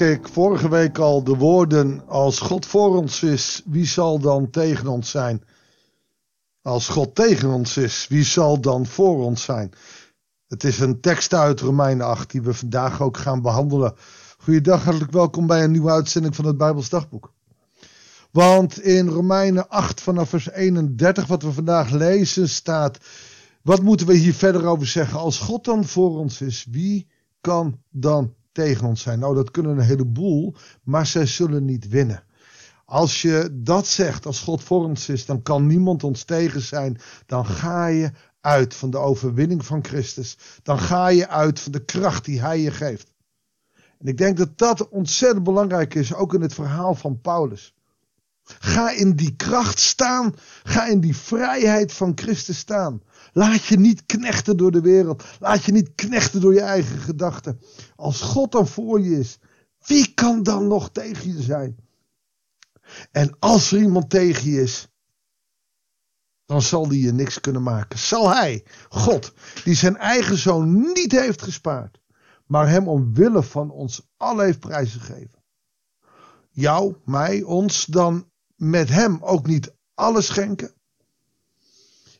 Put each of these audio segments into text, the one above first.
sprak ik vorige week al de woorden: Als God voor ons is, wie zal dan tegen ons zijn? Als God tegen ons is, wie zal dan voor ons zijn? Het is een tekst uit Romeinen 8 die we vandaag ook gaan behandelen. Goeiedag, hartelijk welkom bij een nieuwe uitzending van het Bijbels Dagboek. Want in Romeinen 8 vanaf vers 31, wat we vandaag lezen, staat: Wat moeten we hier verder over zeggen? Als God dan voor ons is, wie kan dan tegen ons zijn? Nou, dat kunnen een heleboel, maar zij zullen niet winnen. Als je dat zegt, als God voor ons is, dan kan niemand ons tegen zijn. Dan ga je uit van de overwinning van Christus. Dan ga je uit van de kracht die Hij je geeft. En ik denk dat dat ontzettend belangrijk is, ook in het verhaal van Paulus. Ga in die kracht staan. Ga in die vrijheid van Christus staan. Laat je niet knechten door de wereld. Laat je niet knechten door je eigen gedachten. Als God dan voor je is, wie kan dan nog tegen je zijn? En als er iemand tegen je is, dan zal die je niks kunnen maken. Zal hij, God, die zijn eigen zoon niet heeft gespaard, maar hem omwille van ons allen heeft prijsgegeven. Jou, mij, ons dan met hem ook niet alles schenken?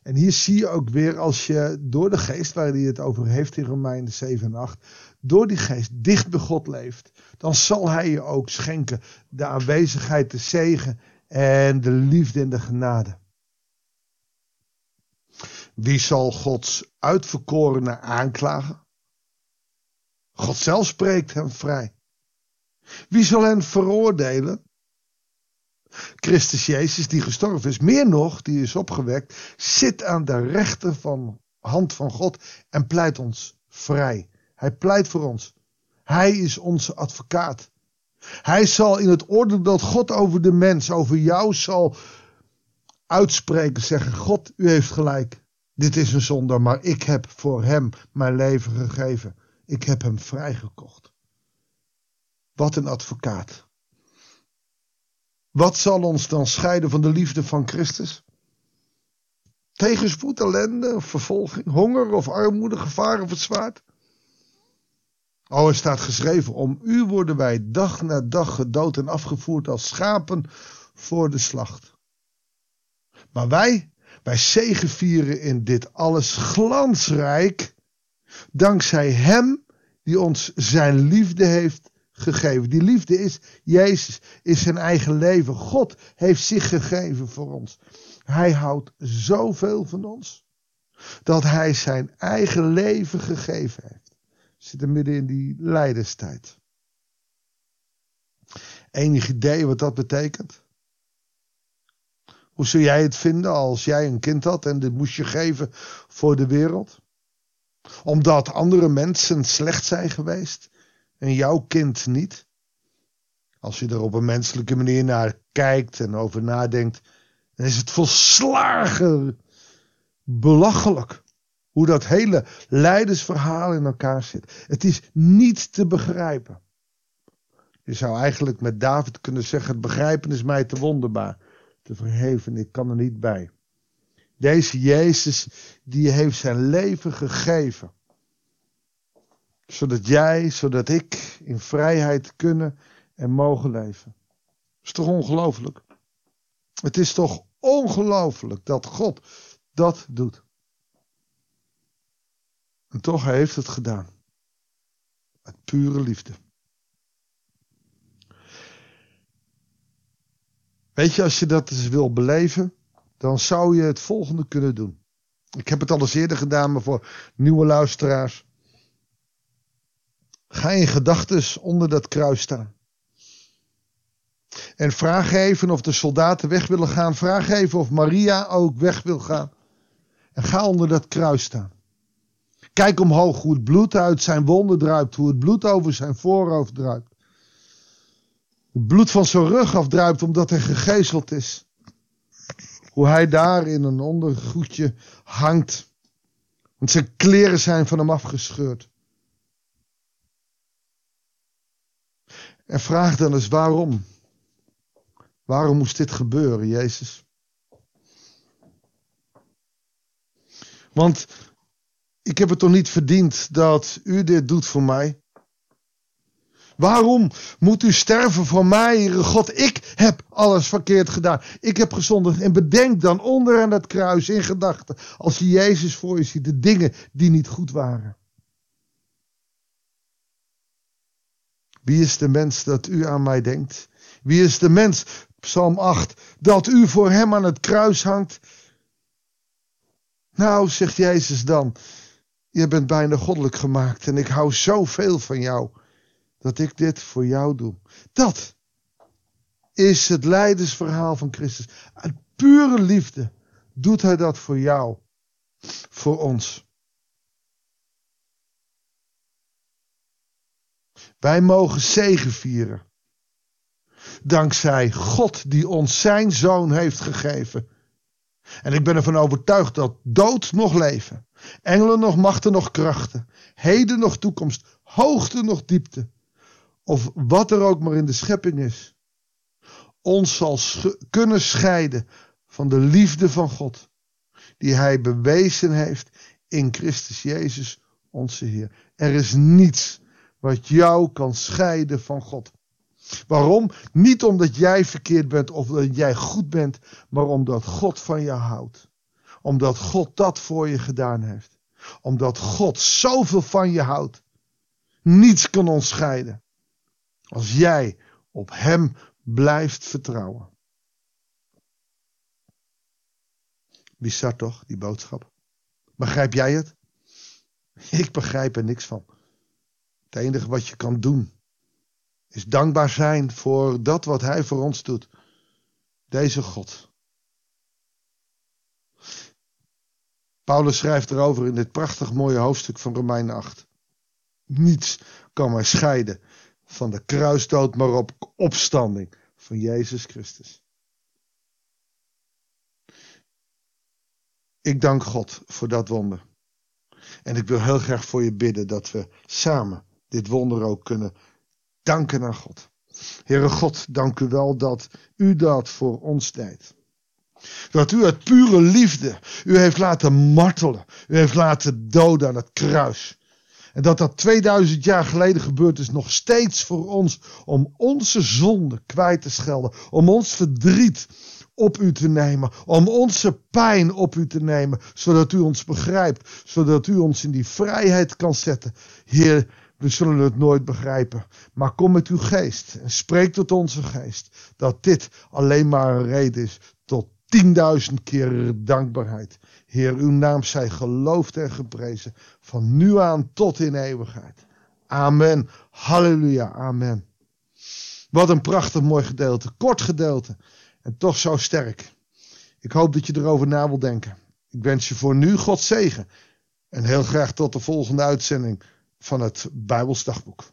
En hier zie je ook weer als je door de geest waar hij het over heeft in Romeinen 7 en 8, door die geest dicht bij God leeft, dan zal hij je ook schenken de aanwezigheid, de zegen en de liefde en de genade. Wie zal Gods uitverkorene aanklagen? God zelf spreekt hem vrij. Wie zal hen veroordelen? Christus Jezus, die gestorven is, meer nog, die is opgewekt, zit aan de rechter van hand van God en pleit ons vrij. Hij pleit voor ons. Hij is onze advocaat. Hij zal in het oordeel dat God over de mens, over jou zal uitspreken, zeggen: God, u heeft gelijk. Dit is een zondaar, maar ik heb voor hem mijn leven gegeven. Ik heb hem vrijgekocht. Wat een advocaat. Wat zal ons dan scheiden van de liefde van Christus? Tegenspoed, ellende, vervolging, honger of armoede, gevaar of het zwaard? Oh, er staat geschreven, om u worden wij dag na dag gedood en afgevoerd als schapen voor de slacht. Maar wij, wij zegevieren in dit alles glansrijk, dankzij Hem die ons zijn liefde heeft gegeven. Die liefde is Jezus, is zijn eigen leven. God heeft zich gegeven voor ons. Hij houdt zoveel van ons dat hij zijn eigen leven gegeven heeft. We zitten midden in die lijdenstijd. Enig idee wat dat betekent? Hoe zou jij het vinden als jij een kind had en dit moest je geven voor de wereld? Omdat andere mensen slecht zijn geweest en jouw kind niet? Als je er op een menselijke manier naar kijkt en over nadenkt, dan is het volslagen belachelijk hoe dat hele leidersverhaal in elkaar zit. Het is niet te begrijpen. Je zou eigenlijk met David kunnen zeggen: het begrijpen is mij te wonderbaar, te verheven, ik kan er niet bij. Deze Jezus, die heeft zijn leven gegeven zodat jij, zodat ik in vrijheid kunnen en mogen leven. Is toch ongelooflijk? Het is toch ongelooflijk dat God dat doet. En toch heeft het gedaan. Uit pure liefde. Weet je, als je dat eens wil beleven, dan zou je het volgende kunnen doen. Ik heb het al eens eerder gedaan, maar voor nieuwe luisteraars. Ga in gedachten onder dat kruis staan. En vraag even of de soldaten weg willen gaan. Vraag even of Maria ook weg wil gaan. En ga onder dat kruis staan. Kijk omhoog hoe het bloed uit zijn wonden druipt. Hoe het bloed over zijn voorhoofd druipt. Het bloed van zijn rug afdruipt omdat hij gegezeld is. Hoe hij daar in een ondergoedje hangt. Want zijn kleren zijn van hem afgescheurd. En vraag dan eens waarom. Waarom moest dit gebeuren, Jezus? Want ik heb het toch niet verdiend dat u dit doet voor mij? Waarom moet u sterven voor mij, God? Ik heb alles verkeerd gedaan. Ik heb gezondigd. En bedenk dan onder aan het kruis in gedachten, als je Jezus voor je ziet, de dingen die niet goed waren. Wie is de mens dat u aan mij denkt? Wie is de mens, Psalm 8, dat u voor hem aan het kruis hangt? Nou, zegt Jezus dan, je bent bijna goddelijk gemaakt en ik hou zoveel van jou dat ik dit voor jou doe. Dat is het lijdensverhaal van Christus. Uit pure liefde doet hij dat voor jou, voor ons. Wij mogen zegen vieren. Dankzij God die ons zijn zoon heeft gegeven. En ik ben ervan overtuigd dat dood nog leven, engelen nog machten nog krachten, heden nog toekomst, hoogte nog diepte, of wat er ook maar in de schepping is, ons zal kunnen scheiden van de liefde van God, die Hij bewezen heeft in Christus Jezus, onze Heer. Er is niets wat jou kan scheiden van God. Waarom? Niet omdat jij verkeerd bent of dat jij goed bent, maar omdat God van je houdt. Omdat God dat voor je gedaan heeft. Omdat God zoveel van je houdt. Niets kan ons scheiden. Als jij op Hem blijft vertrouwen. Bizar toch, die boodschap? Begrijp jij het? Ik begrijp er niks van. Het enige wat je kan doen is dankbaar zijn voor dat wat Hij voor ons doet. Deze God. Paulus schrijft erover in dit prachtig mooie hoofdstuk van Romeinen 8. Niets kan mij scheiden van de kruisdood, maar op opstanding van Jezus Christus. Ik dank God voor dat wonder. En ik wil heel graag voor je bidden dat we samen dit wonder ook kunnen danken aan God. Heere God, dank u wel dat u dat voor ons deed. Dat u uit pure liefde u heeft laten martelen. U heeft laten doden aan het kruis. En dat dat 2000 jaar geleden gebeurd is, nog steeds voor ons. Om onze zonde kwijt te schelden. Om ons verdriet op u te nemen. Om onze pijn op u te nemen. Zodat u ons begrijpt. Zodat u ons in die vrijheid kan zetten. Heer, we zullen het nooit begrijpen. Maar kom met uw geest en spreek tot onze geest. Dat dit alleen maar een reden is tot tienduizend keer dankbaarheid. Heer, uw naam zij geloofd en geprezen. Van nu aan tot in eeuwigheid. Amen. Halleluja. Amen. Wat een prachtig mooi gedeelte. Kort gedeelte. En toch zo sterk. Ik hoop dat je erover na wil denken. Ik wens je voor nu God zegen. En heel graag tot de volgende uitzending van het Bijbelsdagboek.